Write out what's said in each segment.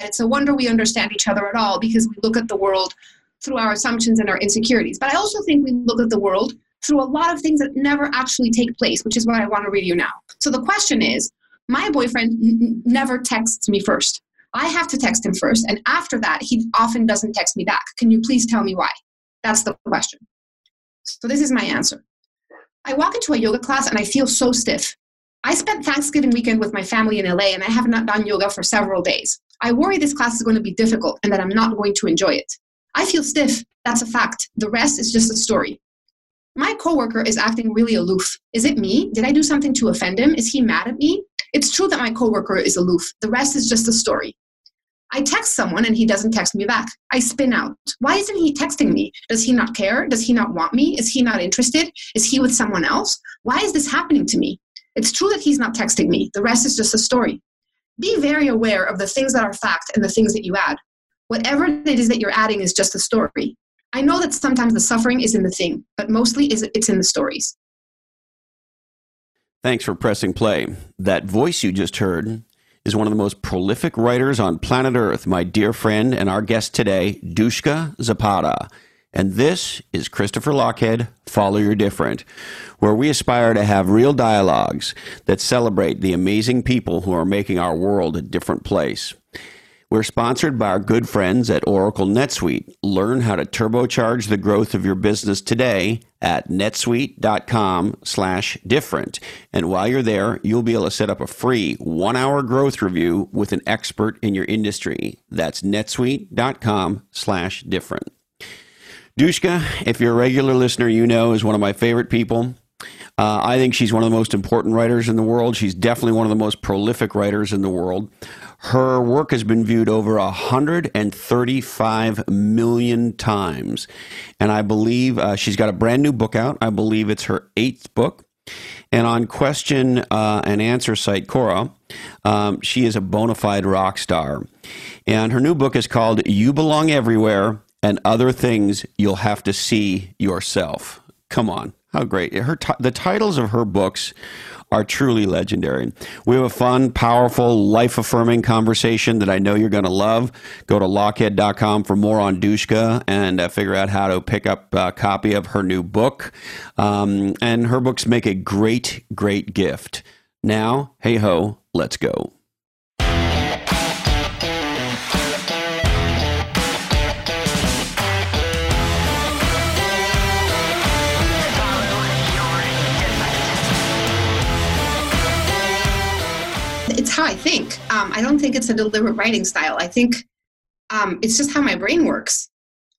it's a wonder we understand each other at all because we look at the world through our assumptions and our insecurities. But I also think we look at the world through a lot of things that never actually take place, which is what I want to read you now. So the question is my boyfriend n- never texts me first. I have to text him first, and after that, he often doesn't text me back. Can you please tell me why? That's the question. So this is my answer. I walk into a yoga class and I feel so stiff. I spent Thanksgiving weekend with my family in LA and I have not done yoga for several days. I worry this class is going to be difficult and that I'm not going to enjoy it. I feel stiff. That's a fact. The rest is just a story. My coworker is acting really aloof. Is it me? Did I do something to offend him? Is he mad at me? It's true that my coworker is aloof. The rest is just a story. I text someone and he doesn't text me back. I spin out. Why isn't he texting me? Does he not care? Does he not want me? Is he not interested? Is he with someone else? Why is this happening to me? It's true that he's not texting me. The rest is just a story. Be very aware of the things that are fact and the things that you add. Whatever it is that you're adding is just a story. I know that sometimes the suffering is in the thing, but mostly it's in the stories. Thanks for pressing play. That voice you just heard is one of the most prolific writers on planet Earth, my dear friend and our guest today, Dushka Zapata. And this is Christopher Lochhead, Follow Your Different, where we aspire to have real dialogues that celebrate the amazing people who are making our world a different place. We're sponsored by our good friends at Oracle NetSuite. Learn how to turbocharge the growth of your business today at netsuite.com slash different. And while you're there, you'll be able to set up a free one-hour growth review with an expert in your industry. That's netsuite.com slash different. Dushka, if you're a regular listener, you know is one of my favorite people. Uh, I think she's one of the most important writers in the world. She's definitely one of the most prolific writers in the world. Her work has been viewed over 135 million times. And I believe uh, she's got a brand new book out. I believe it's her eighth book. And on question uh, and answer site Quora, um, she is a bona fide rock star. And her new book is called You Belong Everywhere and Other Things You'll Have to See Yourself. Come on. How great. Her t- the titles of her books are truly legendary. We have a fun, powerful, life affirming conversation that I know you're going to love. Go to lochhead.com for more on Dushka and uh, figure out how to pick up a copy of her new book. Um, and her books make a great, great gift. Now, hey ho, let's go. How I think. Um, I don't think it's a deliberate writing style. I think um, it's just how my brain works.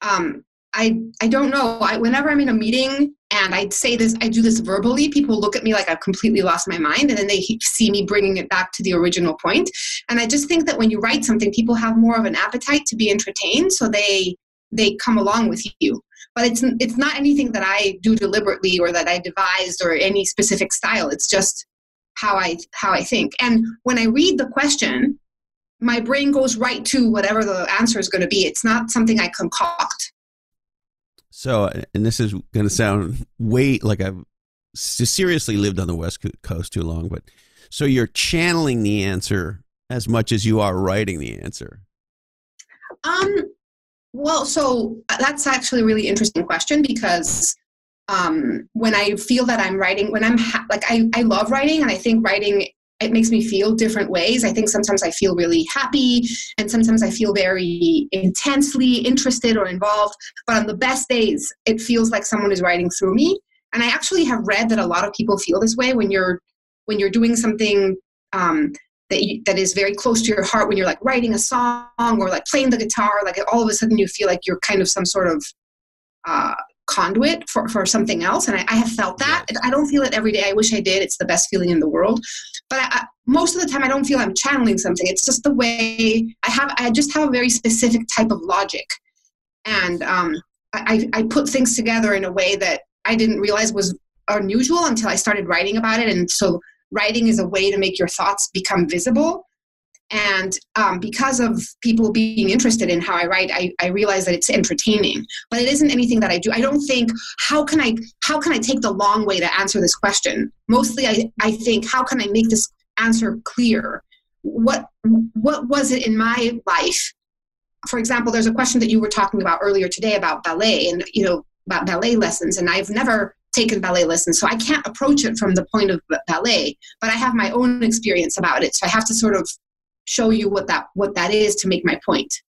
Um, I I don't know. I, whenever I'm in a meeting and I say this, I do this verbally. People look at me like I've completely lost my mind, and then they see me bringing it back to the original point. And I just think that when you write something, people have more of an appetite to be entertained, so they they come along with you. But it's it's not anything that I do deliberately or that I devised or any specific style. It's just how I how I think. And when I read the question, my brain goes right to whatever the answer is going to be. It's not something I concoct. So, and this is going to sound way like I've seriously lived on the West Coast too long, but so you're channeling the answer as much as you are writing the answer. Um, well, so that's actually a really interesting question because um, when I feel that I'm writing, when I'm ha- like, I, I love writing and I think writing, it makes me feel different ways. I think sometimes I feel really happy and sometimes I feel very intensely interested or involved. But on the best days, it feels like someone is writing through me. And I actually have read that a lot of people feel this way when you're when you're doing something um, that you, that is very close to your heart when you're like writing a song or like playing the guitar like all of a sudden you feel like you're kind of some sort of uh, conduit for, for something else and I, I, have felt that. I don't feel it every day. I wish i did. It's the best feeling in the world. But I, I, most of the time i don't feel i'm channeling something. It's just the way i have i just have a very specific type of logic. And um, I, I put things together in a way that i didn't realize was unusual until i started writing about it. And so writing is a way to make your thoughts become visible and um, because of people being interested in how i write I, I realize that it's entertaining. But it isn't anything that i do. I don't think how can i how can i take the long way to answer this question? Mostly i, I think how can i make this answer clear? What what was it in my life? For example there's a question that you were talking about earlier today about ballet and you know about ballet lessons. And i've never taken ballet lessons so i can't approach it from the point of ballet but i have my own experience about it. So i have to sort of show you what that what that is to make my point.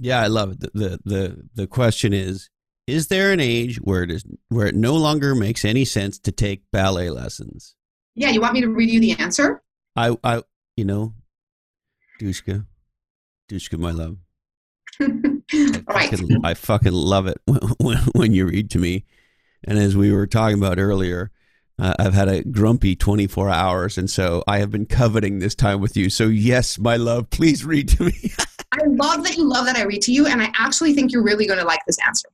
Yeah i love it. The the the, the question is is there an age where it is where it no longer makes any sense to take ballet lessons? Yeah you want me to read you the answer? I i you know dushka dushka my love. I, right. fucking, I fucking love it when, when you read to me. And as we were talking about earlier uh, I've had a grumpy 24 hours, and so I have been coveting this time with you. So, yes, my love, please read to me. I love that you love that I read to you, and I actually think you're really going to like this answer.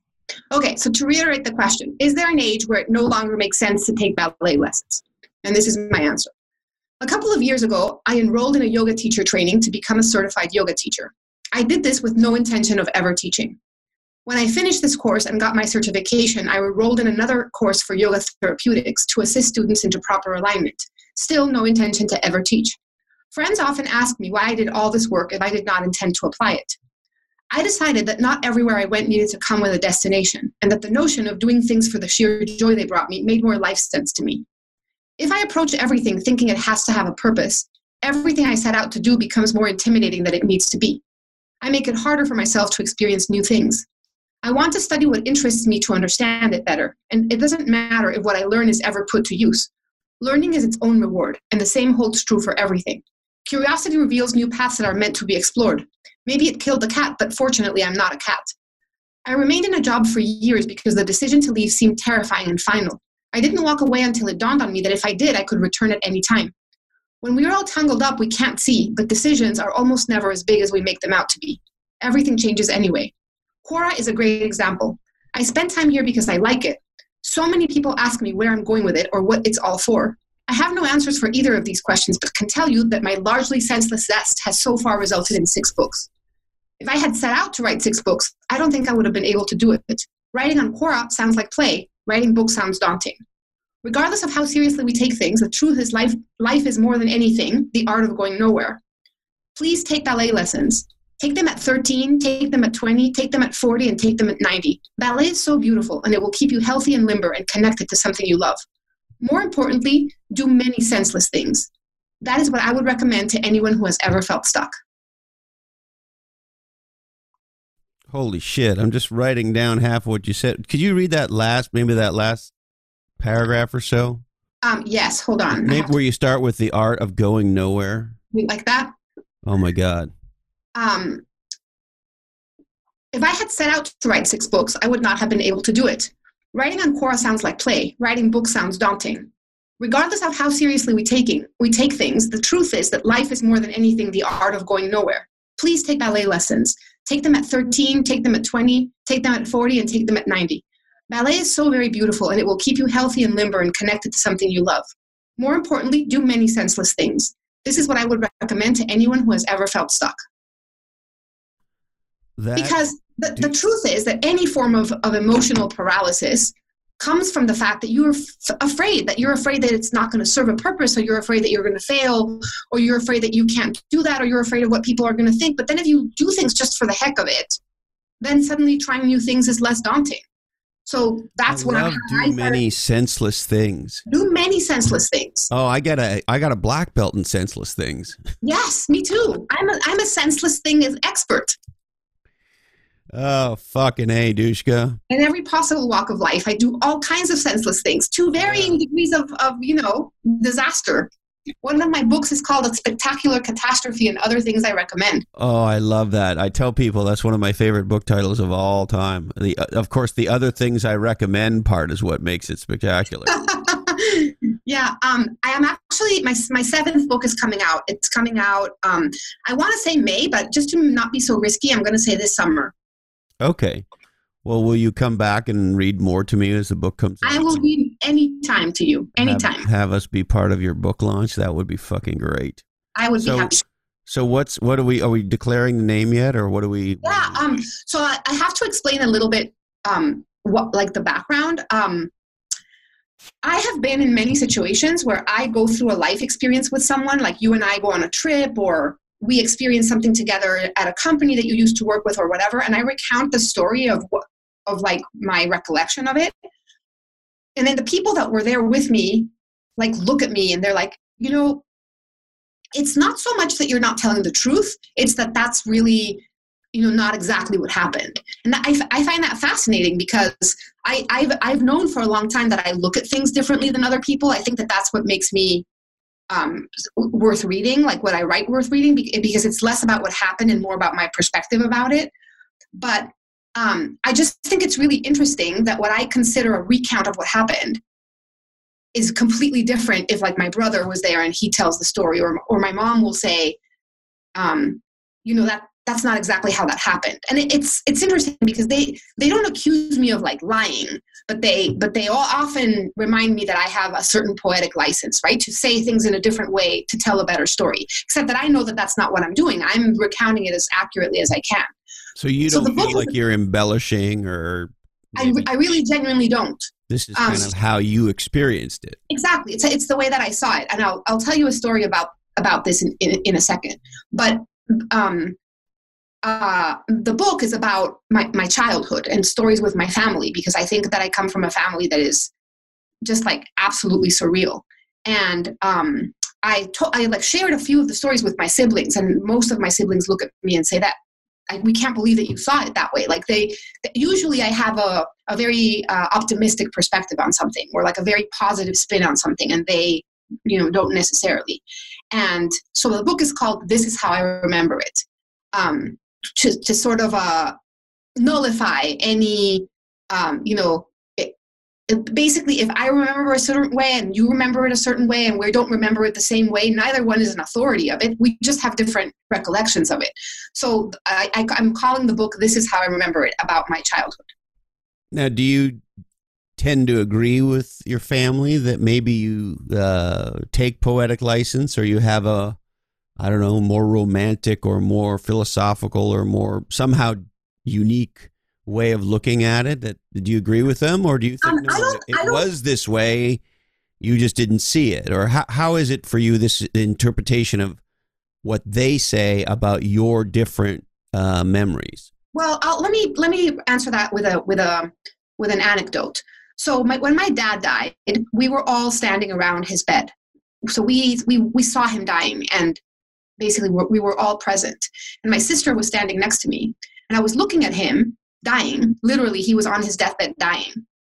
Okay, so to reiterate the question, is there an age where it no longer makes sense to take ballet lessons? And this is my answer. A couple of years ago, I enrolled in a yoga teacher training to become a certified yoga teacher. I did this with no intention of ever teaching. When I finished this course and got my certification, I enrolled in another course for yoga therapeutics to assist students into proper alignment. Still, no intention to ever teach. Friends often ask me why I did all this work if I did not intend to apply it. I decided that not everywhere I went needed to come with a destination, and that the notion of doing things for the sheer joy they brought me made more life sense to me. If I approach everything thinking it has to have a purpose, everything I set out to do becomes more intimidating than it needs to be. I make it harder for myself to experience new things. I want to study what interests me to understand it better, and it doesn't matter if what I learn is ever put to use. Learning is its own reward, and the same holds true for everything. Curiosity reveals new paths that are meant to be explored. Maybe it killed a cat, but fortunately, I'm not a cat. I remained in a job for years because the decision to leave seemed terrifying and final. I didn't walk away until it dawned on me that if I did, I could return at any time. When we are all tangled up, we can't see, but decisions are almost never as big as we make them out to be. Everything changes anyway. Quora is a great example. I spend time here because I like it. So many people ask me where I'm going with it or what it's all for. I have no answers for either of these questions, but can tell you that my largely senseless zest has so far resulted in six books. If I had set out to write six books, I don't think I would have been able to do it. Writing on Quora sounds like play, writing books sounds daunting. Regardless of how seriously we take things, the truth is life, life is more than anything, the art of going nowhere. Please take ballet lessons. Take them at 13, take them at 20, take them at 40, and take them at 90. Ballet is so beautiful, and it will keep you healthy and limber and connected to something you love. More importantly, do many senseless things. That is what I would recommend to anyone who has ever felt stuck. Holy shit. I'm just writing down half of what you said. Could you read that last, maybe that last paragraph or so? Um, yes, hold on. Maybe where you start with the art of going nowhere. Like that? Oh my God um, if I had set out to write six books, I would not have been able to do it. Writing on Quora sounds like play. Writing books sounds daunting. Regardless of how seriously we taking we take things, the truth is that life is more than anything the art of going nowhere. Please take ballet lessons. Take them at 13, take them at 20, take them at 40, and take them at 90. Ballet is so very beautiful and it will keep you healthy and limber and connected to something you love. More importantly, do many senseless things. This is what I would recommend to anyone who has ever felt stuck. That because the, the truth is that any form of, of emotional paralysis comes from the fact that you're f- afraid that you're afraid that it's not going to serve a purpose or you're afraid that you're going to fail or you're afraid that you can't do that or you're afraid of what people are going to think but then if you do things just for the heck of it then suddenly trying new things is less daunting so that's I I do many senseless things. Do many senseless things. Oh, I got a I got a black belt in senseless things. Yes, me too. I'm a I'm a senseless thing expert. Oh, fucking A, Dushka. In every possible walk of life, I do all kinds of senseless things to varying degrees of, of, you know, disaster. One of my books is called A Spectacular Catastrophe and Other Things I Recommend. Oh, I love that. I tell people that's one of my favorite book titles of all time. The, of course, the other things I recommend part is what makes it spectacular. yeah, um, I am actually my my seventh book is coming out. It's coming out. Um, I want to say May, but just to not be so risky, I'm going to say this summer. Okay. Well, will you come back and read more to me as the book comes out? I will read anytime to you. Anytime. Have, have, us be part of your book launch. That would be fucking great. I would so, be happy. So what's what are we are we declaring the name yet or what are we Yeah, um so I, I have to explain a little bit um what like the background. Um I have been in many situations where I go through a life experience with someone, like you and I go on a trip, or we experience something together at a company that you used to work with, or whatever, and I recount the story of what of like my recollection of it. And then the people that were there with me, like look at me and they're like, you know, it's not so much that you're not telling the truth; it's that that's really you know not exactly what happened and I, I find that fascinating because I, I've, I've known for a long time that i look at things differently than other people i think that that's what makes me um, worth reading like what i write worth reading because it's less about what happened and more about my perspective about it. But um, i just think it's really interesting that what i consider a recount of what happened is completely different if like my brother was there and he tells the story or, or my mom will say um, you know that that's not exactly how that happened. And it, it's it's interesting because they they don't accuse me of like lying but they but they all often remind me that i have a certain poetic license right to say things in a different way to tell a better story except that i know that that's not what i'm doing. I'm recounting it as accurately as i can. So you don't feel like you're embellishing or I, I really genuinely don't. This is kind um, of how you experienced it. Exactly. It's, it's the way that i saw it. And i'll, I'll tell you a story about about this in, in, in a second. But um, uh, the book is about my, my childhood and stories with my family because I think that I come from a family that is just like absolutely surreal. And um, I, to- I like shared a few of the stories with my siblings, and most of my siblings look at me and say that we can't believe that you saw it that way. Like they, usually I have a, a very uh, optimistic perspective on something or like a very positive spin on something, and they, you know, don't necessarily. And so the book is called "This Is How I Remember It." Um, to, to sort of uh, nullify any, um, you know, it, it, basically if I remember a certain way and you remember it a certain way and we don't remember it the same way, neither one is an authority of it. We just have different recollections of it. So I, I, I'm calling the book "This Is How I Remember It" about my childhood. Now, do you tend to agree with your family that maybe you uh, take poetic license or you have a I don't know, more romantic or more philosophical or more somehow unique way of looking at it? That do you agree with them, or do you think um, no, it was this way? You just didn't see it, or how how is it for you? This interpretation of what they say about your different uh, memories. Well, I'll, let me let me answer that with a with a with an anecdote. So my, when my dad died, we were all standing around his bed. So we we we saw him dying, and basically we were all present. And my sister was standing next to me and i was looking at him dying. Literally he was on his deathbed dying.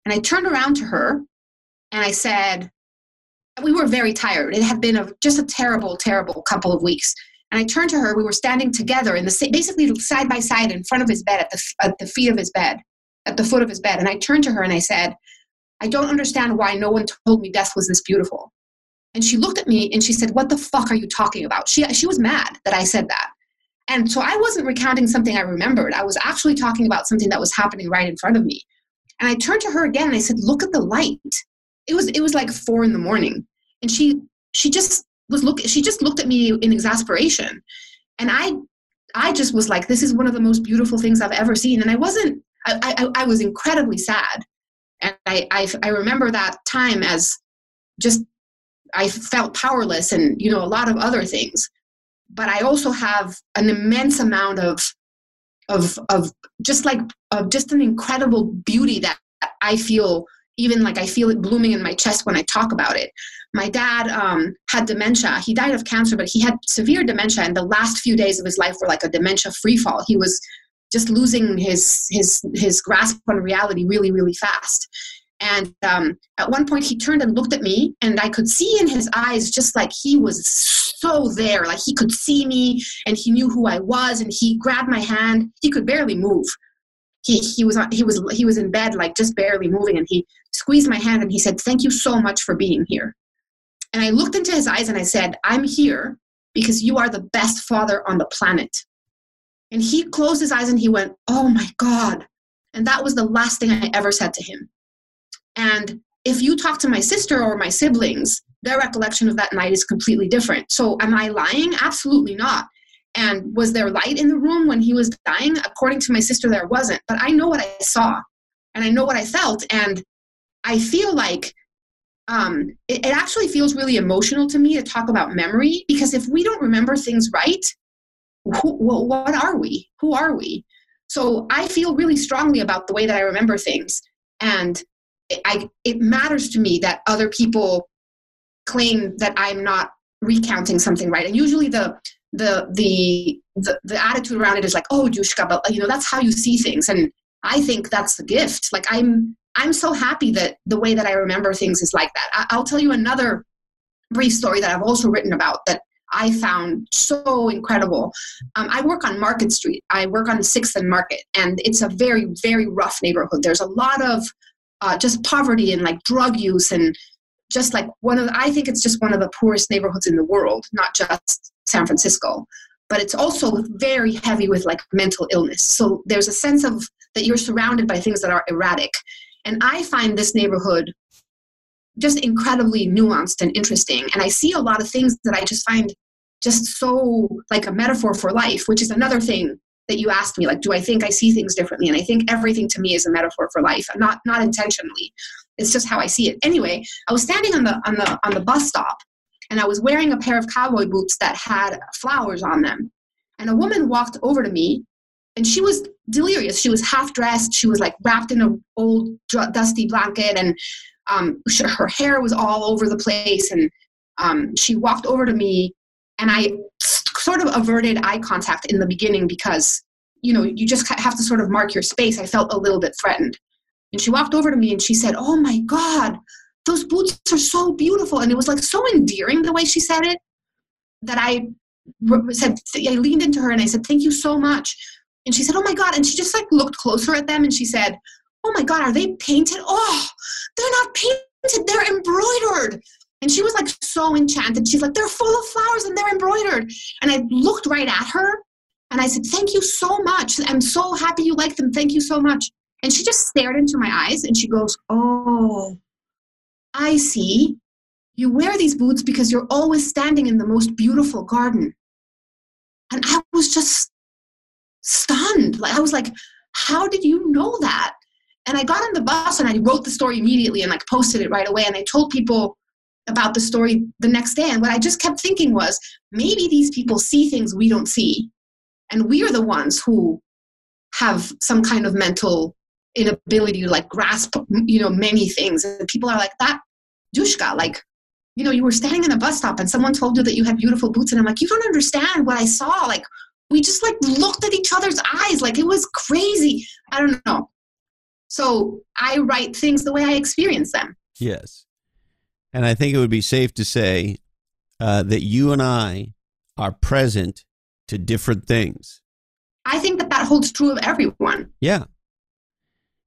And i turned around to her and i said we were very tired. It had been a, just a terrible terrible couple of weeks. And i turned to her. We were standing together in the basically side by side in front of his bed at the, at the feet of his bed at the foot of his bed. And i turned to her and i said i don't understand why no one told me death was this beautiful and she looked at me and she said, What the fuck are you talking about? She, she was mad that I said that. And so I wasn't recounting something I remembered. I was actually talking about something that was happening right in front of me. And I turned to her again and I said, Look at the light. It was it was like four in the morning. And she she just was look she just looked at me in exasperation. And I I just was like, this is one of the most beautiful things I've ever seen. And I wasn't I, I, I was incredibly sad. And I, I I remember that time as just I felt powerless and you know a lot of other things. But I also have an immense amount of of of just like of just an incredible beauty that I feel even like I feel it blooming in my chest when I talk about it. My dad um, had dementia. He died of cancer, but he had severe dementia, and the last few days of his life were like a dementia free fall. He was just losing his his his grasp on reality really really fast. And um, at one point, he turned and looked at me, and I could see in his eyes just like he was so there, like he could see me and he knew who I was. And he grabbed my hand. He could barely move. He, he was he was he was in bed, like just barely moving, and he squeezed my hand and he said, "Thank you so much for being here." And I looked into his eyes and I said, "I'm here because you are the best father on the planet." And he closed his eyes and he went, "Oh my God!" And that was the last thing I ever said to him. And if you talk to my sister or my siblings, their recollection of that night is completely different. So, am I lying? Absolutely not. And was there light in the room when he was dying? According to my sister, there wasn't. But I know what I saw and I know what I felt. And I feel like um, it, it actually feels really emotional to me to talk about memory because if we don't remember things right, who, what are we? Who are we? So I feel really strongly about the way that I remember things, and I, it matters to me that other people claim that I'm not recounting something right. And usually the the the the, the attitude around it is like, oh, Dushka, but you know that's how you see things, and I think that's the gift. Like I'm I'm so happy that the way that I remember things is like that. I, will tell you another brief story that I've also written about that I found so incredible. Um, I work on Market Street. I work on Sixth and Market, and it's a very, very rough neighborhood. There's a lot of uh, just poverty and like drug use, and just like one of the, I think it's just one of the poorest neighborhoods in the world, not just San Francisco. But it's also very heavy with like mental illness. So there's a sense of that you're surrounded by things that are erratic. And I find this neighborhood just incredibly nuanced and interesting. And I see a lot of things that I just find just so like a metaphor for life, which is another thing that you asked me like do i think i see things differently? And i think everything to me is a metaphor for life not not intentionally. It's just how i see it. Anyway i was standing on the on the on the bus stop and i was wearing a pair of cowboy boots that had flowers on them. And a woman walked over to me and she was delirious. She was half dressed. She was like wrapped in an old dusty blanket and um, her hair was all over the place. And um, she walked over to me and i sort of averted eye contact in the beginning because you know you just have to sort of mark your space. I felt a little bit threatened. And she walked over to me and she said oh my god those boots are so beautiful. And it was like so endearing the way she said it that i said i leaned into her and i said thank you so much. And she said oh my god and she just like looked closer at them and she said oh my god are they painted? Oh they're not painted they're embroidered and she was like so enchanted. She's like they're full of flowers and they're embroidered. And i looked right at her and i said thank you so much. I'm so happy you like them. Thank you so much. And she just stared into my eyes and she goes oh i see. You wear these boots because you're always standing in the most beautiful garden. And i was just stunned. Like i was like how did you know that? And I got on the bus and I wrote the story immediately and like posted it right away. And I told people about the story the next day. And what I just kept thinking was maybe these people see things we don't see. And we are the ones who have some kind of mental inability to like grasp, you know, many things. And people are like, that Dushka, like, you know, you were standing in a bus stop and someone told you that you had beautiful boots. And I'm like, you don't understand what I saw. Like, we just like looked at each other's eyes. Like, it was crazy. I don't know. So I write things the way I experience them. Yes. And I think it would be safe to say uh, that you and I are present to different things. I think that that holds true of everyone. Yeah.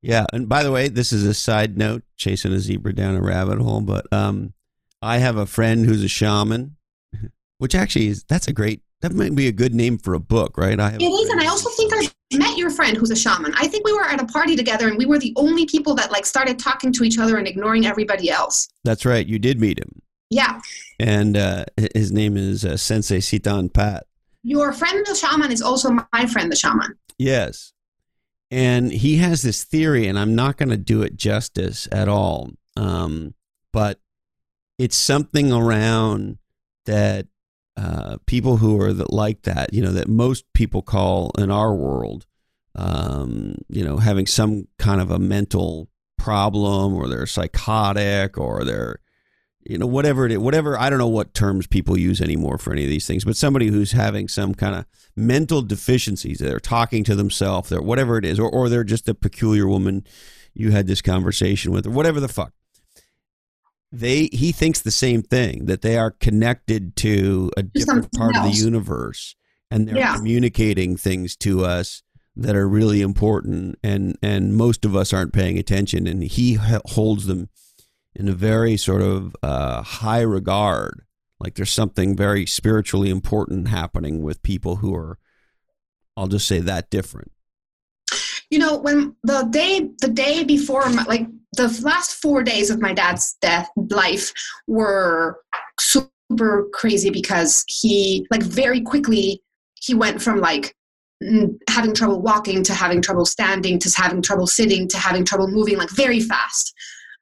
Yeah. And by the way, this is a side note, chasing a zebra down a rabbit hole, but um, I have a friend who's a shaman, which actually is, that's a great, that might be a good name for a book, right? I it is. And I also think I met your friend who's a shaman. I think we were at a party together and we were the only people that like started talking to each other and ignoring everybody else. That's right. You did meet him. Yeah. And uh, his name is uh, Sensei Sitan Pat. Your friend the shaman is also my friend the shaman. Yes. And he has this theory, and I'm not going to do it justice at all. Um, but it's something around that uh, people who are that like that, you know, that most people call in our world, um, you know, having some kind of a mental problem or they're psychotic or they're, you know, whatever it is, whatever, I don't know what terms people use anymore for any of these things, but somebody who's having some kind of mental deficiencies, they're talking to themselves, they're whatever it is, or, or they're just a peculiar woman you had this conversation with, or whatever the fuck they he thinks the same thing that they are connected to a different part else. of the universe and they're yeah. communicating things to us that are really important and and most of us aren't paying attention and he holds them in a very sort of uh, high regard like there's something very spiritually important happening with people who are i'll just say that different you know when the day the day before my, like the last four days of my dad's death life were super crazy because he like very quickly he went from like having trouble walking to having trouble standing to having trouble sitting to having trouble moving like very fast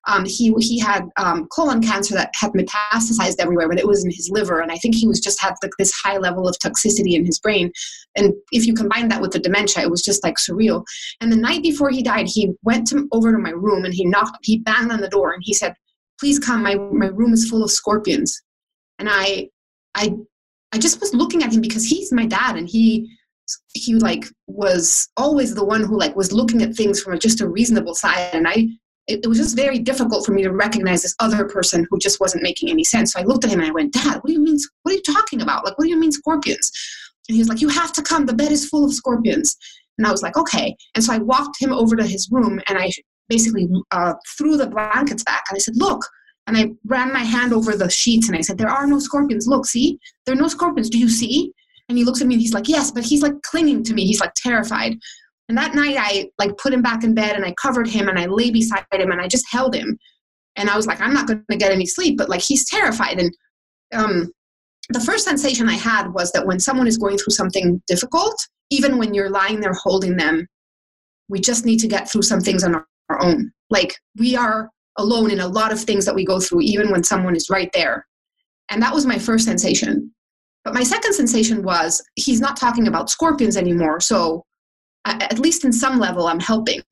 Um, he he had um, colon cancer that had metastasized everywhere, but it was in his liver, and I think he was just had like this high level of toxicity in his brain. And if you combine that with the dementia, it was just like surreal. And the night before he died, he went to, over to my room and he knocked, he banged on the door, and he said, "Please come. My my room is full of scorpions." And I I I just was looking at him because he's my dad, and he he like was always the one who like was looking at things from just a reasonable side and i it, it, was just very difficult for me to recognize this other person who just wasn't making any sense. So i looked at him and i went dad what do you mean what are you talking about? Like what do you mean scorpions? And he was like you have to come. The bed is full of scorpions. And i was like okay. And so i walked him over to his room and i basically uh, threw the blankets back and i said look and i ran my hand over the sheets and i said there are no scorpions. Look see? There are no scorpions. Do you see? And he looks at me and he's like, yes, but he's like clinging to me. He's like terrified. And that night I like put him back in bed and I covered him and I lay beside him and I just held him. And I was like, I'm not going to get any sleep, but like he's terrified. And um, the first sensation I had was that when someone is going through something difficult, even when you're lying there holding them, we just need to get through some things on our, our own. Like we are alone in a lot of things that we go through, even when someone is right there. And that was my first sensation. But my second sensation was he's not talking about scorpions anymore. So, at least in some level, I'm helping.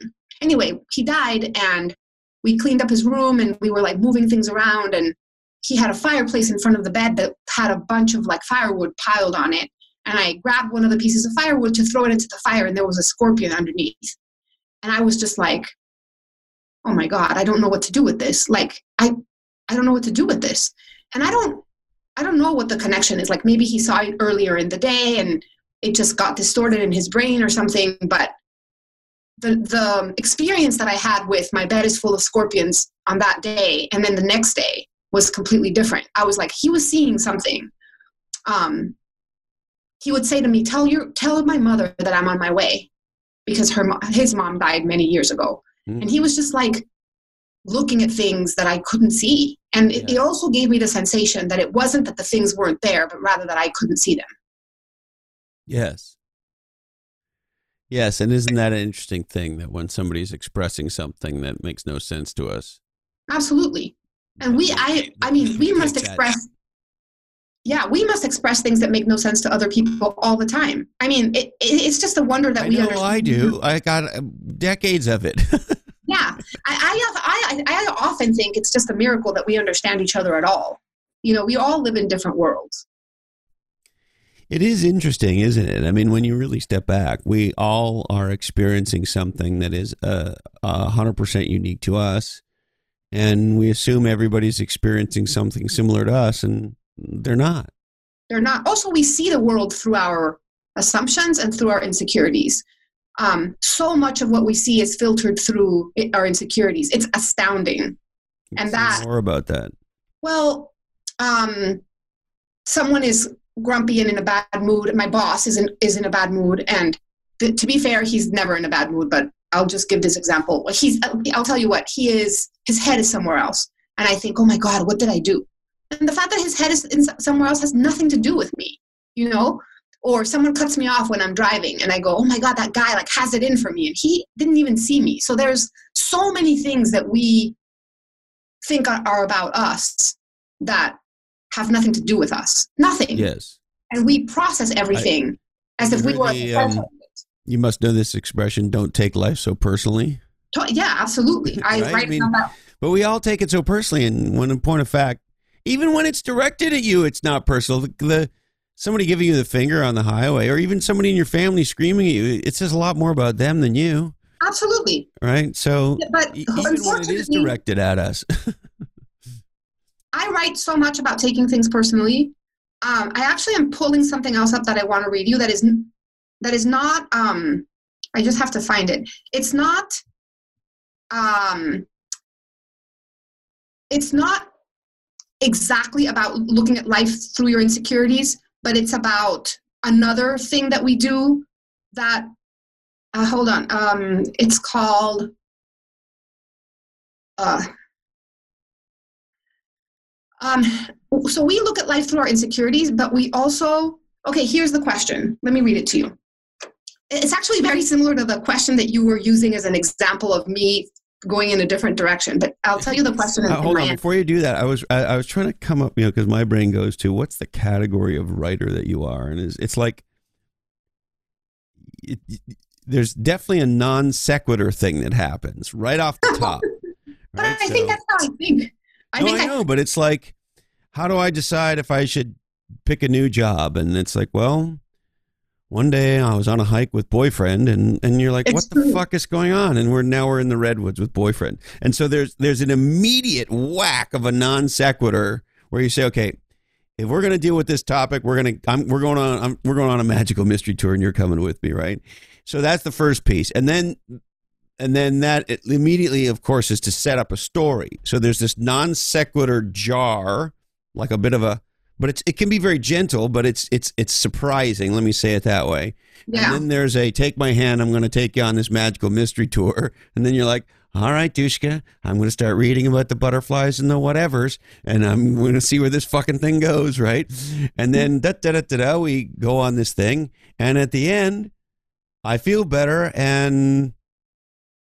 Anyway, he died, and we cleaned up his room and we were like moving things around. And he had a fireplace in front of the bed that had a bunch of like firewood piled on it. And I grabbed one of the pieces of firewood to throw it into the fire, and there was a scorpion underneath. And I was just like, oh my God, I don't know what to do with this. Like, I, I don't know what to do with this. And I don't I don't know what the connection is. Like maybe he saw it earlier in the day and it just got distorted in his brain or something. But the the experience that I had with my bed is full of scorpions on that day, and then the next day was completely different. I was like, he was seeing something. Um, he would say to me, "Tell your tell my mother that I'm on my way," because her his mom died many years ago, mm. and he was just like looking at things that I couldn't see. And it, it also gave me the sensation that it wasn't that the things weren't there, but rather that I couldn't see them. Yes. Yes, and isn't that an interesting thing that when somebody's expressing something that makes no sense to us? Absolutely. And we I I mean, we must express yeah, we must express things that make no sense to other people all the time. I mean, it, it it's just a wonder that I we know I do. I got uh, decades of it. yeah, I, I, I, I often think it's just a miracle that we understand each other at all. You know, we all live in different worlds. It is interesting, isn't it? I mean, when you really step back, we all are experiencing something that is uh, a hundred percent unique to us, and we assume everybody's experiencing something similar to us, and they're not. They're not. Also, we see the world through our assumptions and through our insecurities um, so much of what we see is filtered through our insecurities. It's astounding. and that more about that. Well, um, someone is grumpy and in a bad mood. My boss is in is in a bad mood, and th- to be fair, he's never in a bad mood. But I'll just give this example. He's uh, I'll tell you what he is. His head is somewhere else, and I think, oh my God, what did I do? And the fact that his head is in somewhere else has nothing to do with me. You know, or someone cuts me off when i'm driving and i go oh my god that guy like has it in for me and he didn't even see me so there's so many things that we think are, are about us that have nothing to do with us nothing yes and we process everything I, as if we were the, um, you must know this expression don't take life so personally yeah absolutely i right? write I mean, that but we all take it so personally and when in point of fact even when it's directed at you it's not personal the, the somebody giving you the finger on the highway or even somebody in your family screaming at you, it says a lot more about them than you. Absolutely. Right? So, but even when it is directed at us. I write so much about taking things personally. Um, I actually am pulling something else up that I want to read you that is that is not um, I just have to find it. It's not um, it's not exactly about looking at life through your insecurities, but it's about another thing that we do that uh, hold on um, it's called uh, um, so we look at life through our insecurities but we also okay here's the question let me read it to you it's actually very similar to the question that you were using as an example of me going in a different direction. But I'll tell you the question. Uh, hold on, before you do that, I was I, I, was trying to come up, you know, because my brain goes to what's the category of writer that you are, and it's, it's like it, there's definitely a non sequitur thing that happens right off the top. but right? I so, think that's how I think. I no, think I, I know, but it's like, how do I decide if I should pick a new job? And it's like, well, one day I was on a hike with boyfriend and and you're like, it's what the true. fuck is going on? And we're now we're in the redwoods with boyfriend. And so there's there's an immediate whack of a non sequitur where you say, okay, if we're going to deal with this topic, we're going to I'm, we're going on I'm, we're going on a magical mystery tour and you're coming with me, right? So that's the first piece. And then and then that immediately of course is to set up a story. So there's this non sequitur jar, like a bit of a but it's it can be very gentle, but it's it's it's surprising. Let me say it that way. Yeah. And then there's a take my hand. I'm going to take you on this magical mystery tour, and then you're like, all right, Dushka, I'm going to start reading about the butterflies and the whatevers, and I'm going to see where this fucking thing goes, right? And then da da da da da, we go on this thing, and at the end, I feel better, and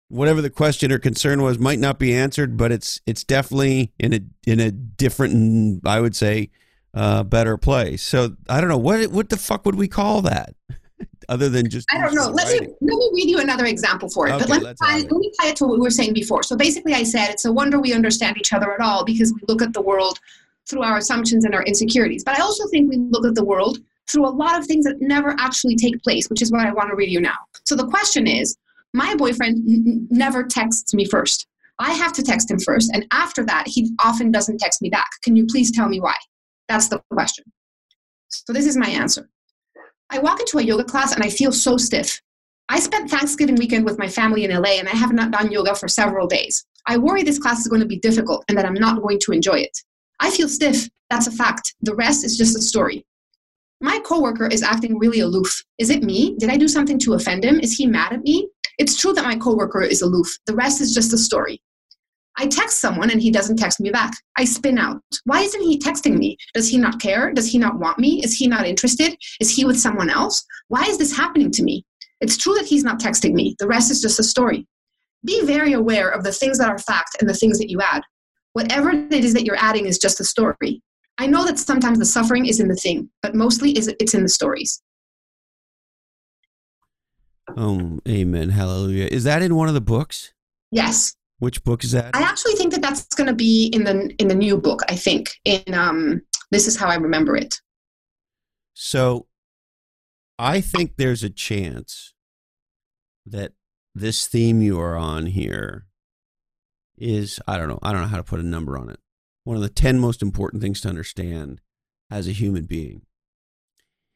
whatever the question or concern was might not be answered, but it's it's definitely in a in a different, I would say uh, better place. So I don't know what what the fuck would we call that, other than just I don't know. Let me let me read you another example for it. Okay, but let me, tie, let me tie it to what we were saying before. So basically, I said it's a wonder we understand each other at all because we look at the world through our assumptions and our insecurities. But I also think we look at the world through a lot of things that never actually take place, which is what I want to read you now. So the question is, my boyfriend n- never texts me first. I have to text him first, and after that, he often doesn't text me back. Can you please tell me why? That's the question. So this is my answer. I walk into a yoga class and I feel so stiff. I spent Thanksgiving weekend with my family in LA and I have not done yoga for several days. I worry this class is going to be difficult and that I'm not going to enjoy it. I feel stiff. That's a fact. The rest is just a story. My coworker is acting really aloof. Is it me? Did I do something to offend him? Is he mad at me? It's true that my coworker is aloof. The rest is just a story. I text someone and he doesn't text me back. I spin out. Why isn't he texting me? Does he not care? Does he not want me? Is he not interested? Is he with someone else? Why is this happening to me? It's true that he's not texting me. The rest is just a story. Be very aware of the things that are fact and the things that you add. Whatever it is that you're adding is just a story. I know that sometimes the suffering is in the thing, but mostly it's in the stories. Oh, amen. Hallelujah. Is that in one of the books? Yes. Which book is that? I actually think that that's going to be in the in the new book. I think in um, this is how I remember it. So, I think there's a chance that this theme you are on here is I don't know I don't know how to put a number on it. One of the ten most important things to understand as a human being.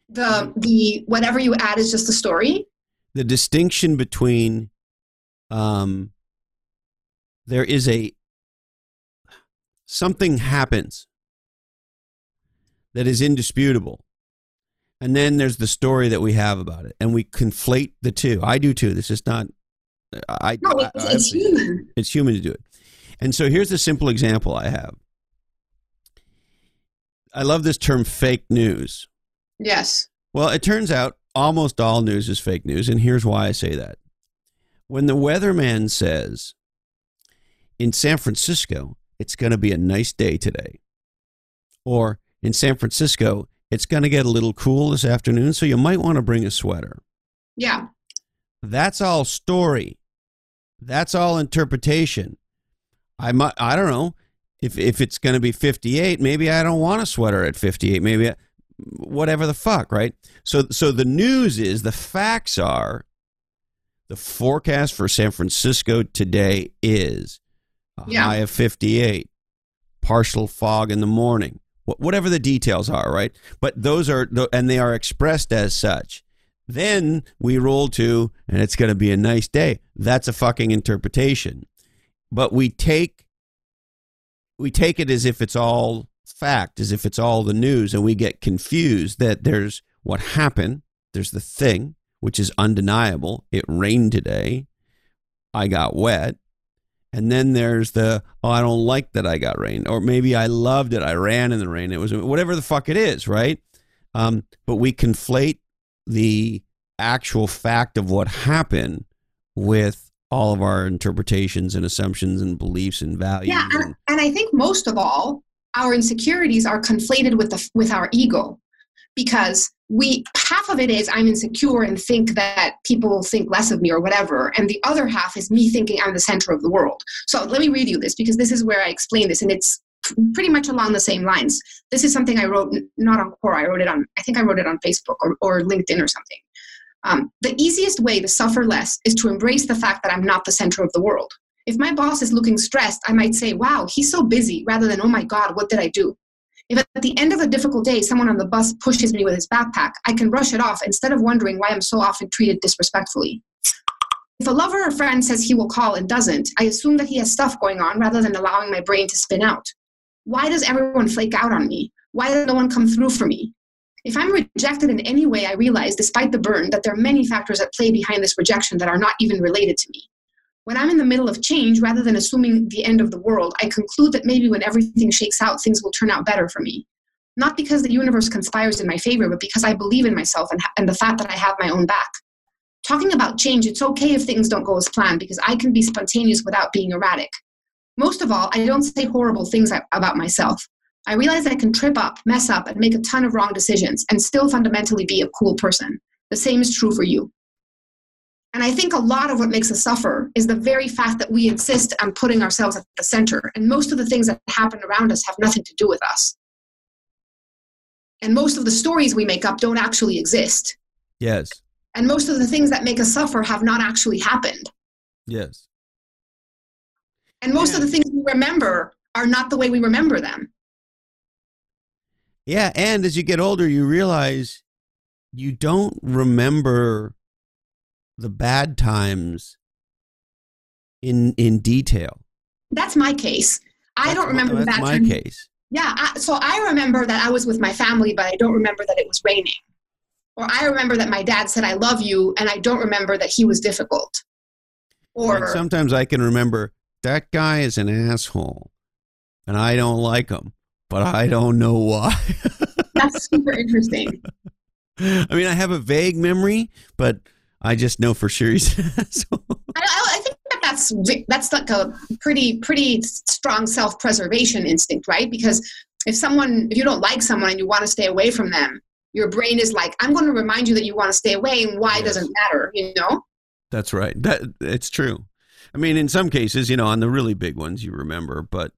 The the whatever you add is just a story. The distinction between um, there is a something happens that is indisputable. And then there's the story that we have about it, and we conflate the two. I do too. This is not. I. No, it's, I, it's human. It's human to do it. And so here's the simple example I have. I love this term fake news. Yes. Well, it turns out almost all news is fake news, and here's why I say that. When the weatherman says in San Francisco, it's going to be a nice day today. Or in San Francisco, it's going to get a little cool this afternoon, so you might want to bring a sweater. Yeah. That's all story. That's all interpretation. I might I don't know if if it's going to be 58, maybe I don't want a sweater at 58. Maybe I, whatever the fuck, right? So so the news is the facts are the forecast for San Francisco today is a yeah. high of 58, partial fog in the morning, whatever the details are, right? But those are, and they are expressed as such. Then we roll to, and it's going to be a nice day. That's a fucking interpretation. But we take, we take it as if it's all fact, as if it's all the news, and we get confused that there's what happened, there's the thing, which is undeniable. It rained today. I got wet. And then there's the, oh, I don't like that I got rain. Or maybe I loved it. I ran in the rain. It was whatever the fuck it is, right? Um, but we conflate the actual fact of what happened with all of our interpretations and assumptions and beliefs and values. Yeah, and, and I think most of all, our insecurities are conflated with the with our ego because we half of it is i'm insecure and think that people will think less of me or whatever and the other half is me thinking i'm the center of the world. So let me read you this because this is where i explain this and it's pretty much along the same lines. This is something i wrote not on quora i wrote it on i think i wrote it on facebook or, or linkedin or something. Um, the easiest way to suffer less is to embrace the fact that i'm not the center of the world if my boss is looking stressed, I might say, wow, he's so busy, rather than, oh my God, what did I do? If at the end of a difficult day someone on the bus pushes me with his backpack, I can brush it off instead of wondering why I'm so often treated disrespectfully. If a lover or friend says he will call and doesn't, I assume that he has stuff going on rather than allowing my brain to spin out. Why does everyone flake out on me? Why does no one come through for me? If I'm rejected in any way, I realize, despite the burn, that there are many factors at play behind this rejection that are not even related to me. When I'm in the middle of change, rather than assuming the end of the world, I conclude that maybe when everything shakes out, things will turn out better for me. Not because the universe conspires in my favor, but because I believe in myself and, and the fact that I have my own back. Talking about change, it's okay if things don't go as planned because I can be spontaneous without being erratic. Most of all, I don't say horrible things about myself. I realize I can trip up, mess up, and make a ton of wrong decisions and still fundamentally be a cool person. The same is true for you. And I think a lot of what makes us suffer is the very fact that we insist on putting ourselves at the center. And most of the things that happen around us have nothing to do with us. And most of the stories we make up don't actually exist. Yes. And most of the things that make us suffer have not actually happened. Yes. And most yeah. of the things we remember are not the way we remember them. Yeah. And as you get older, you realize you don't remember the bad times in in detail. That's my case. I that's don't remember my, the bad my times. case. Yeah, I, so I remember that I was with my family, but I don't remember that it was raining. Or I remember that my dad said I love you, and I don't remember that he was difficult. Or and sometimes I can remember that guy is an asshole, and I don't like him, but I don't know why. that's super interesting. I mean, I have a vague memory, but I just know for sure he's. so. I, I, think that that's that's like a pretty pretty strong self preservation instinct, right? Because if someone if you don't like someone and you want to stay away from them, your brain is like, I'm going to remind you that you want to stay away, and why yes. doesn't matter, you know? That's right. That it's true. I mean, in some cases, you know, on the really big ones, you remember, but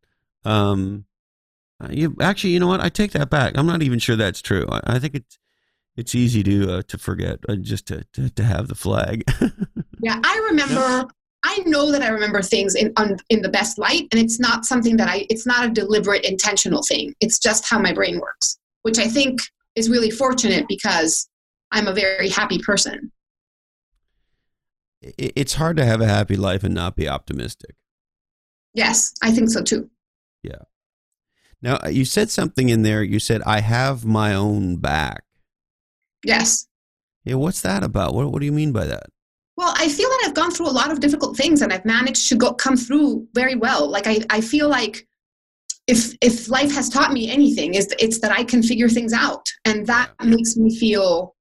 um, you actually, you know what? I take that back. I'm not even sure that's true. I, I think it's it's easy to uh, to forget uh, just to, to, to have the flag. yeah, I remember. I know that I remember things in un, in the best light, and it's not something that I. It's not a deliberate, intentional thing. It's just how my brain works, which I think is really fortunate because I'm a very happy person. It's hard to have a happy life and not be optimistic. Yes, I think so too. Yeah. Now you said something in there. You said I have my own back. Yes. Yeah, what's that about? What, what do you mean by that? Well, I feel that I've gone through a lot of difficult things and I've managed to go come through very well. Like I, I feel like if if life has taught me anything, is it's that I can figure things out. And that makes me feel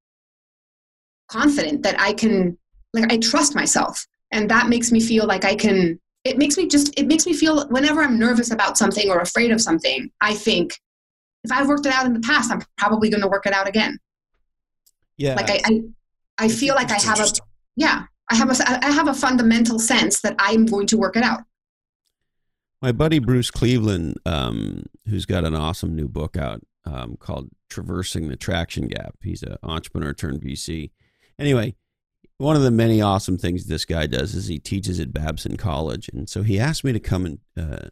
confident that I can like I trust myself. And that makes me feel like I can it makes me just it makes me feel whenever I'm nervous about something or afraid of something, I think if I've worked it out in the past, I'm probably going to work it out again. Yeah. Like I, I, I feel like I have a, yeah, I have a, I have a fundamental sense that I'm going to work it out. My buddy Bruce Cleveland, um, who's got an awesome new book out um, called Traversing the Traction Gap. He's an entrepreneur turned VC. Anyway, one of the many awesome things this guy does is he teaches at Babson College, and so he asked me to come and uh,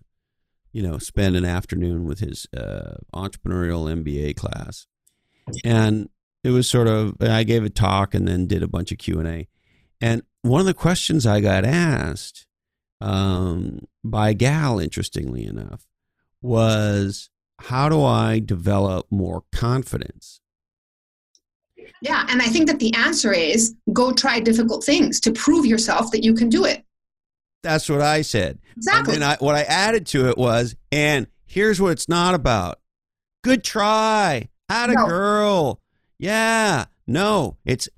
you know spend an afternoon with his uh, entrepreneurial MBA class. And it was sort of I gave a talk and then did a bunch of Q and A, and one of the questions I got asked um, by a gal, interestingly enough, was how do I develop more confidence? Yeah, and I think that the answer is go try difficult things to prove yourself that you can do it. That's what I said. Exactly. And I, what I added to it was, and here's what it's not about. Good try. Had a no. girl. Yeah. No, it's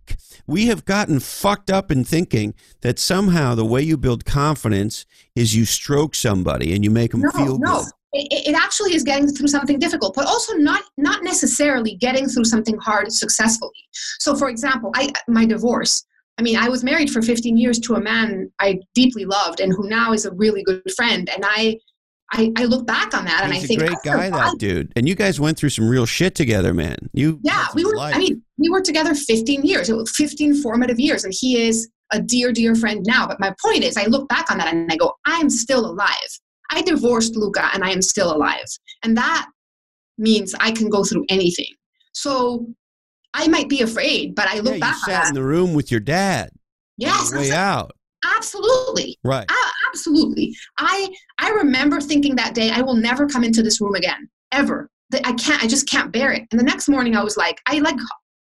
we have gotten fucked up in thinking that somehow the way you build confidence is you stroke somebody and you make them no, feel no. good. It, it actually is getting through something difficult, but also not not necessarily getting through something hard successfully. So, for example, I my divorce. I mean, I was married for 15 years to a man I deeply loved and who now is a really good friend. And I I, I look back on that and He's I a think great I guy, that dude. And you guys went through some real shit together, man. You Yeah, we were. life. I mean, we were together 15 years. It was 15 formative years, and he is a dear, dear friend now. But my point is, I look back on that and I go, I'm still alive. I divorced Luca, and I am still alive, and that means I can go through anything. So I might be afraid, but I yeah, look you back on sat in the room with your dad. yes, way out. absolutely. Right. A- absolutely. I i remember thinking that day i will never come into this room again ever. That i can't i just can't bear it. And the next morning i was like i like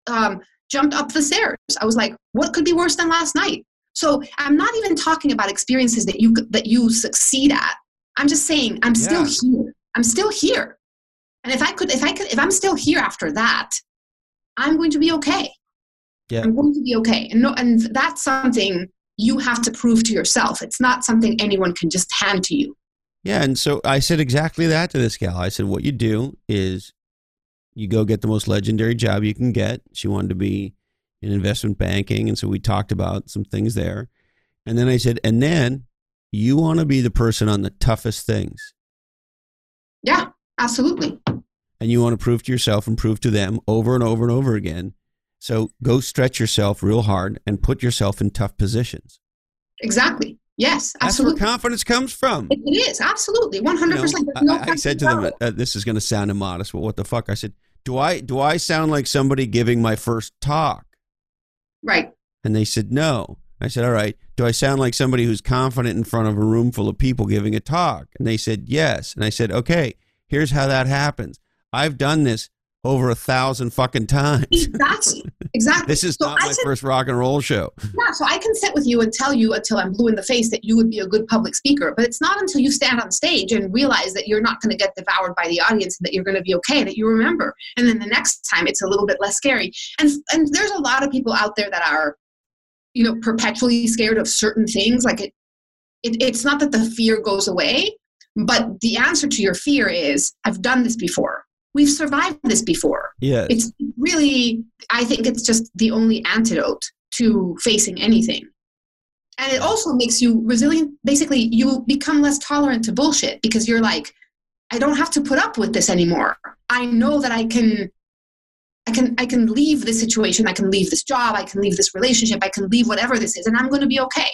um jumped up the stairs. I was like what could be worse than last night? So i'm not even talking about experiences that you that you succeed at. I'm just saying i'm still here. I'm still here. And if i could if i could if i'm still here after that i'm going to be okay. Yeah. i'm going to be okay. And no and that's something you have to prove to yourself. It's not something anyone can just hand to you. Yeah, and so I said exactly that to this gal. I said, "What you do is you go get the most legendary job you can get." She wanted to be in investment banking, and so we talked about some things there. And then I said, "And then you want to be the person on the toughest things, Yeah, absolutely. and you want to prove to yourself and prove to them over and over and over again. So go stretch yourself real hard and put yourself in tough positions. Exactly. Yes, absolutely. That's where confidence comes from." It- is absolutely one hundred percent. I said to them, uh, "This is going to sound immodest, but what the fuck?" I said, "Do I do I sound like somebody giving my first talk?" right. And they said, "No." I said, "All right. Do I sound like somebody who's confident in front of a room full of people giving a talk?" And they said, "Yes." And I said, "Okay. Here's how that happens. I've done this over a thousand fucking times. Exactly. Exactly. this is So not I my said- first rock and roll show." Yeah, so I can sit with you and tell you until I'm blue in the face that you would be a good public speaker, but it's not until you stand on stage and realize that you're not going to get devoured by the audience and that you're going to be okay that you remember. And then the next time it's a little bit less scary. And and there's a lot of people out there that are you know perpetually scared of certain things like it, it it's not that the fear goes away, but the answer to your fear is I've done this before. We've survived this before. Yes. it's really i think it's just the only antidote to facing anything. And it also makes you resilient. Basically you become less tolerant to bullshit because you're like i don't have to put up with this anymore. I know that i can i can i can leave this situation. I can leave this job. I can leave this relationship. I can leave whatever this is and i'm going to be okay.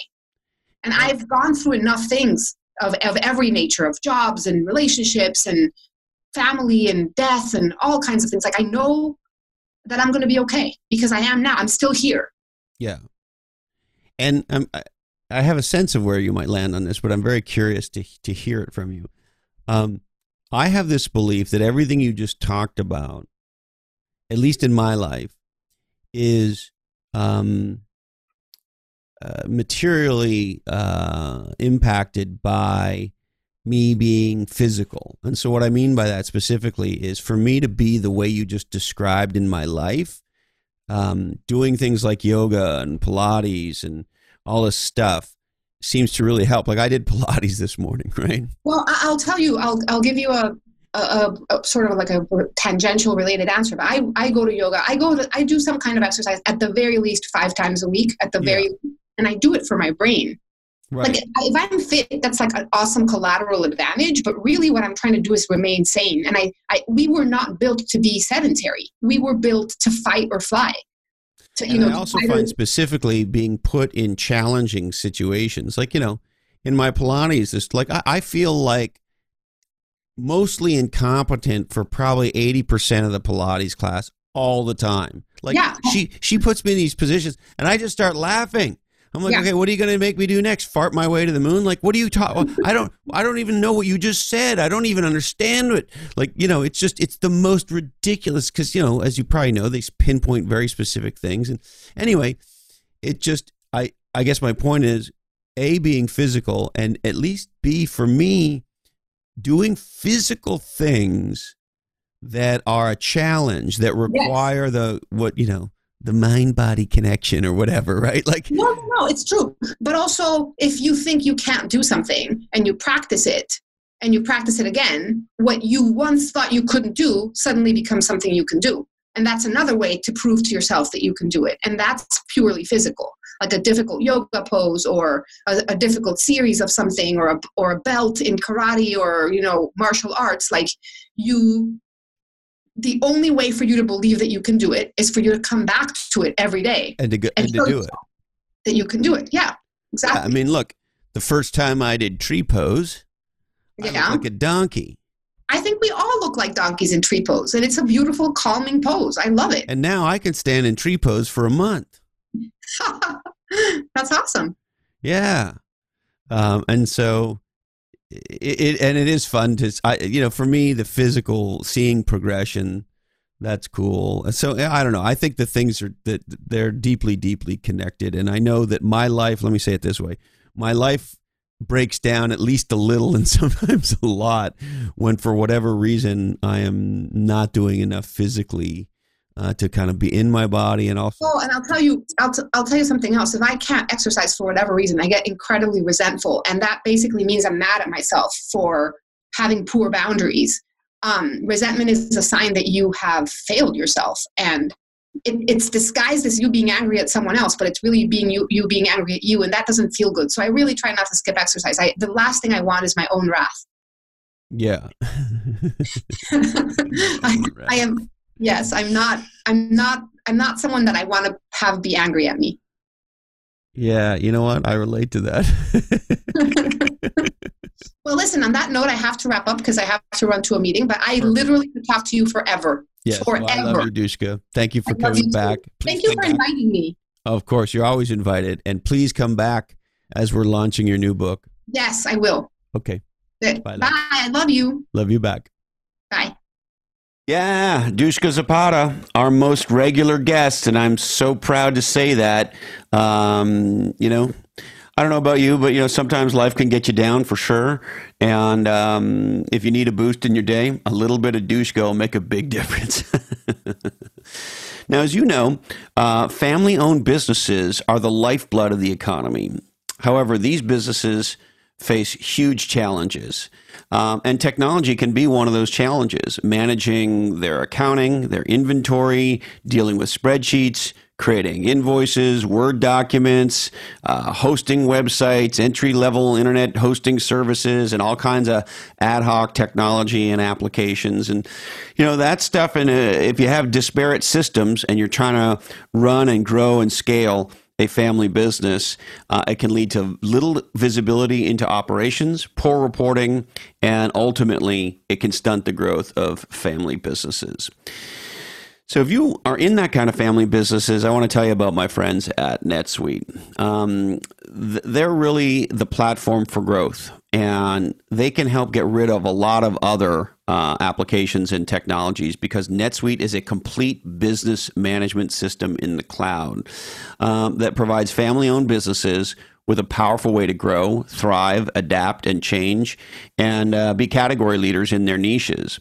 And i've gone through enough things of, of every nature of jobs and relationships and family and death and all kinds of things like i know that i'm going to be okay because i am now i'm still here Yeah. And um, I, have a sense of where you might land on this, but I'm very curious to, to hear it from you. Um, I have this belief that everything you just talked about, at least in my life, is um, uh, materially uh, impacted by me being physical. And so, what I mean by that specifically is for me to be the way you just described in my life, um, doing things like yoga and Pilates and all this stuff seems to really help. Like I did Pilates this morning, right? well I- i'll tell you i'll, I'll give you a, a, a, sort of like a tangential related answer but I, I go to yoga i go to i do some kind of exercise at the very least five times a week at the very and i do it for my brain Right. like if i'm fit that's like an awesome collateral advantage but really what i'm trying to do is remain sane and I, I we were not built to be sedentary we were built to fight or fly to, you and know I also or- find specifically being put in challenging situations, like you know, in my Pilates, it's like I, I feel like mostly incompetent for probably eighty percent of the Pilates class all the time. Like Yeah. she she puts me in these positions, and I just start laughing. I'm like, Yeah. okay, what are you going to make me do next? Fart my way to the moon? Like, what are you talking? I don't, I don't even know what you just said. I don't even understand it. Like, you know, it's just, it's the most ridiculous because you know, as you probably know, they pinpoint very specific things. And anyway, it just, I, I guess my point is, a being physical, and at least b for me, doing physical things that are a challenge that require the what you know the mind body connection or whatever, right? Like, no, no, no, it's true. But also, if you think you can't do something and you practice it and you practice it again, what you once thought you couldn't do suddenly becomes something you can do. And that's another way to prove to yourself that you can do it. And that's purely physical, like a difficult yoga pose or a, a difficult series of something or a, or a belt in karate or, you know, martial arts. Like you the only way for you to believe that you can do it is for you to come back to it every day and to, go, and, and to do it. That you can do it. Yeah, exactly. Yeah, I mean, look, the first time I did tree pose, yeah. Like a donkey. I think we all look like donkeys in tree pose, and it's a beautiful, calming pose. I love it. And now I can stand in tree pose for a month. That's awesome. Yeah. Um, and so it, it, and it is fun to I, you know for me the physical seeing progression that's cool. So i don't know. I think the things are that they're deeply deeply connected. And i know that my life let me say it this way my life breaks down at least a little and sometimes a lot when for whatever reason i am not doing enough physically uh, to kind of be in my body and also. Well, and I'll tell you, I'll, t- I'll tell you something else. If I can't exercise for whatever reason, I get incredibly resentful, and that basically means I'm mad at myself for having poor boundaries. Um, resentment is a sign that you have failed yourself, and it, it's disguised as you being angry at someone else, but it's really being you, you being angry at you, and that doesn't feel good. So I really try not to skip exercise. I, the last thing I want is my own wrath. Yeah. I, I am Yes, I'm not I'm not I'm not someone that I want to have be angry at me. Yeah, you know what? I relate to that. well, listen, on that note, I have to wrap up because I have to run to a meeting, but I Perfect. literally could talk to you forever. Yes, forever. Well, I love you, Dushka. Thank you for coming you back. Thank you for back. inviting me. Of course, you're always invited. And please come back as we're launching your new book. Yes, I will. Okay. Bye. Bye. I love you. Love you back. Bye. Yeah, Dushka Zapata, our most regular guest, and I'm so proud to say that. Um, you know, I don't know about you, but you know, sometimes life can get you down for sure. And um, if you need a boost in your day, a little bit of Dushka will make a big difference. now, as you know, uh, family-owned businesses are the lifeblood of the economy. However, these businesses face huge challenges. Um, and technology can be one of those challenges managing their accounting, their inventory, dealing with spreadsheets, creating invoices, Word documents, uh, hosting websites, entry level internet hosting services, and all kinds of ad hoc technology and applications. And, you know, that stuff, in a, if you have disparate systems and you're trying to run and grow and scale, a family business, uh, it can lead to little visibility into operations, poor reporting, and ultimately it can stunt the growth of family businesses. So, if you are in that kind of family businesses, I want to tell you about my friends at NetSuite. Um, they're really the platform for growth, and they can help get rid of a lot of other uh, applications and technologies because NetSuite is a complete business management system in the cloud um, that provides family owned businesses with a powerful way to grow, thrive, adapt, and change, and uh, be category leaders in their niches.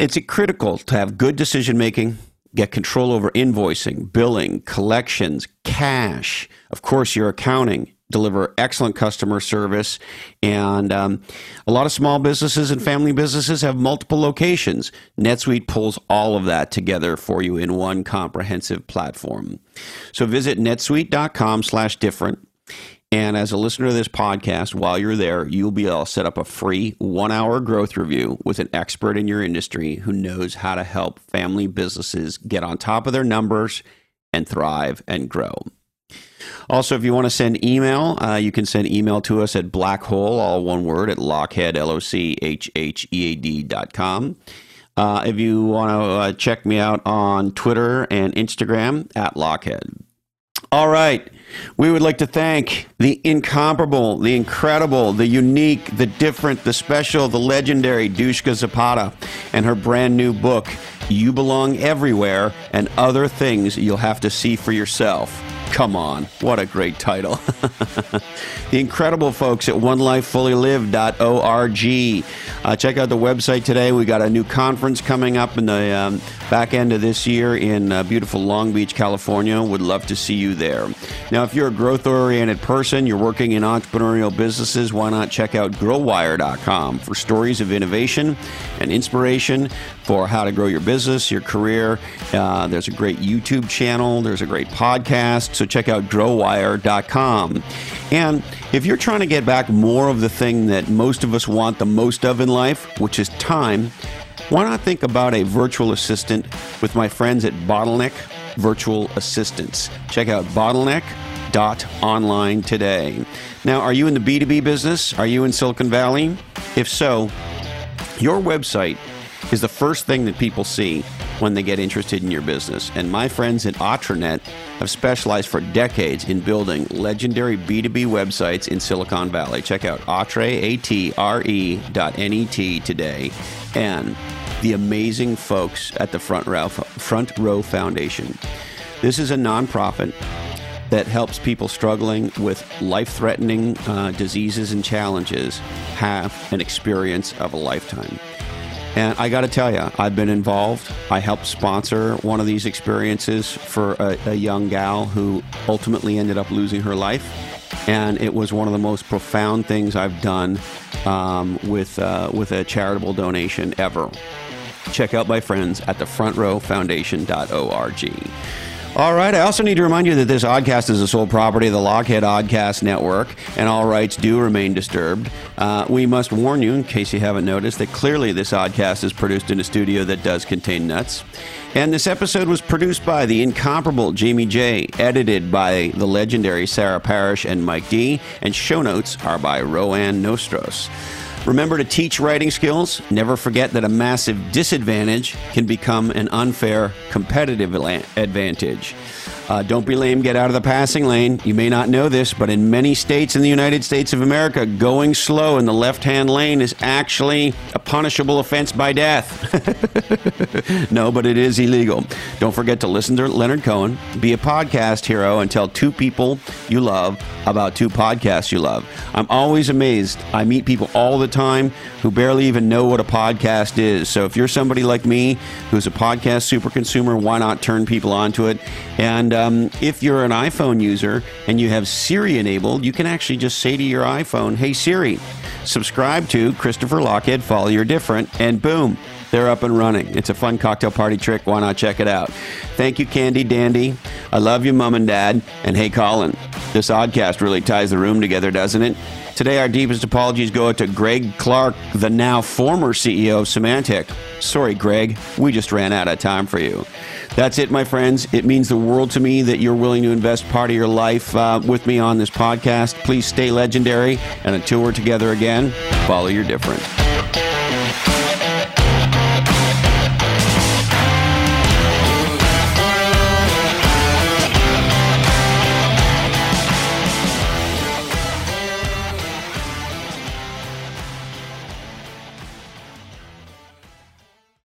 It's critical to have good decision making, get control over invoicing, billing, collections, cash, of course, your accounting, deliver excellent customer service. And um, a lot of small businesses and family businesses have multiple locations. NetSuite pulls all of that together for you in one comprehensive platform. So visit netsuite.com slash different and as a listener to this podcast, while you're there, you'll be able to set up a free one hour growth review with an expert in your industry who knows how to help family businesses get on top of their numbers and thrive and grow. Also, if you want to send email, uh, you can send email to us at blackhole, all one word, at lochhead, L O C H H E A D dot com. Uh, if you want to uh, check me out on Twitter and Instagram, at Lochhead. All right. We would like to thank the incomparable, the incredible, the unique, the different, the special, the legendary Dushka Zapata and her brand new book, You Belong Everywhere and Other Things You'll Have to See for Yourself. Come on, what a great title. the incredible folks at onelifefullylived.org. Uh, check out the website today. We got a new conference coming up in the um, back end of this year in uh, beautiful Long Beach, California. Would love to see you there. Now, if you're a growth oriented person, you're working in entrepreneurial businesses, why not check out growwire.com for stories of innovation and inspiration for how to grow your business, your career. Uh, there's a great YouTube channel, there's a great podcast. So check out growwire.com. And if you're trying to get back more of the thing that most of us want the most of in life, which is time, why not think about a virtual assistant with my friends at Bottleneck Virtual Assistants? Check out bottleneck.online today. Now, are you in the B2B business? Are you in Silicon Valley? If so, your website is the first thing that people see when they get interested in your business. And my friends at Atranet have specialized for decades in building legendary B2B websites in Silicon Valley. Check out atre, A-T-R-E dot N-E-T today. And the amazing folks at the Front Row, Front Row Foundation. This is a nonprofit that helps people struggling with life threatening uh, diseases and challenges have an experience of a lifetime. And I got to tell you, I've been involved. I helped sponsor one of these experiences for a, a, young gal who ultimately ended up losing her life. And it was one of the most profound things I've done um, with, uh, with a charitable donation ever. Check out my friends at thefrontrowfoundation.org. All right. I also need to remind you that this oddcast is the sole property of the Lochhead Oddcast Network, and all rights do remain disturbed. Uh, we must warn you, in case you haven't noticed, that clearly this oddcast is produced in a studio that does contain nuts. And this episode was produced by the incomparable Jamie J, edited by the legendary Sarah Parrish and Mike D, and show notes are by Rowan Nostros. Remember to teach writing skills. Never forget that a massive disadvantage can become an unfair competitive advantage. Uh, don't be lame, get out of the passing lane. You may not know this, but in many states in the United States of America, going slow in the left hand lane is actually a punishable offense by death. no, but it is illegal. Don't forget to listen to Leonard Cohen, be a podcast hero, and tell two people you love about two podcasts you love. I'm always amazed. I meet people all the time who barely even know what a podcast is. So if you're somebody like me who's a podcast super consumer, why not turn people onto it? And um, if you're an iPhone user and you have Siri enabled, you can actually just say to your iPhone, Hey Siri, subscribe to Christopher Lochhead, Follow Your Different, and boom, they're up and running. It's a fun cocktail party trick. Why not check it out? Thank you, Candy Dandy. I love you, Mom and Dad. And hey, Colin, this oddcast really ties the room together, doesn't it? Today, our deepest apologies go out to Greg Clark, the now former CEO of Symantec. Sorry, Greg, we just ran out of time for you. That's it, my friends. It means the world to me that you're willing to invest part of your life uh, with me on this podcast. Please stay legendary, and until we're together again, follow your different.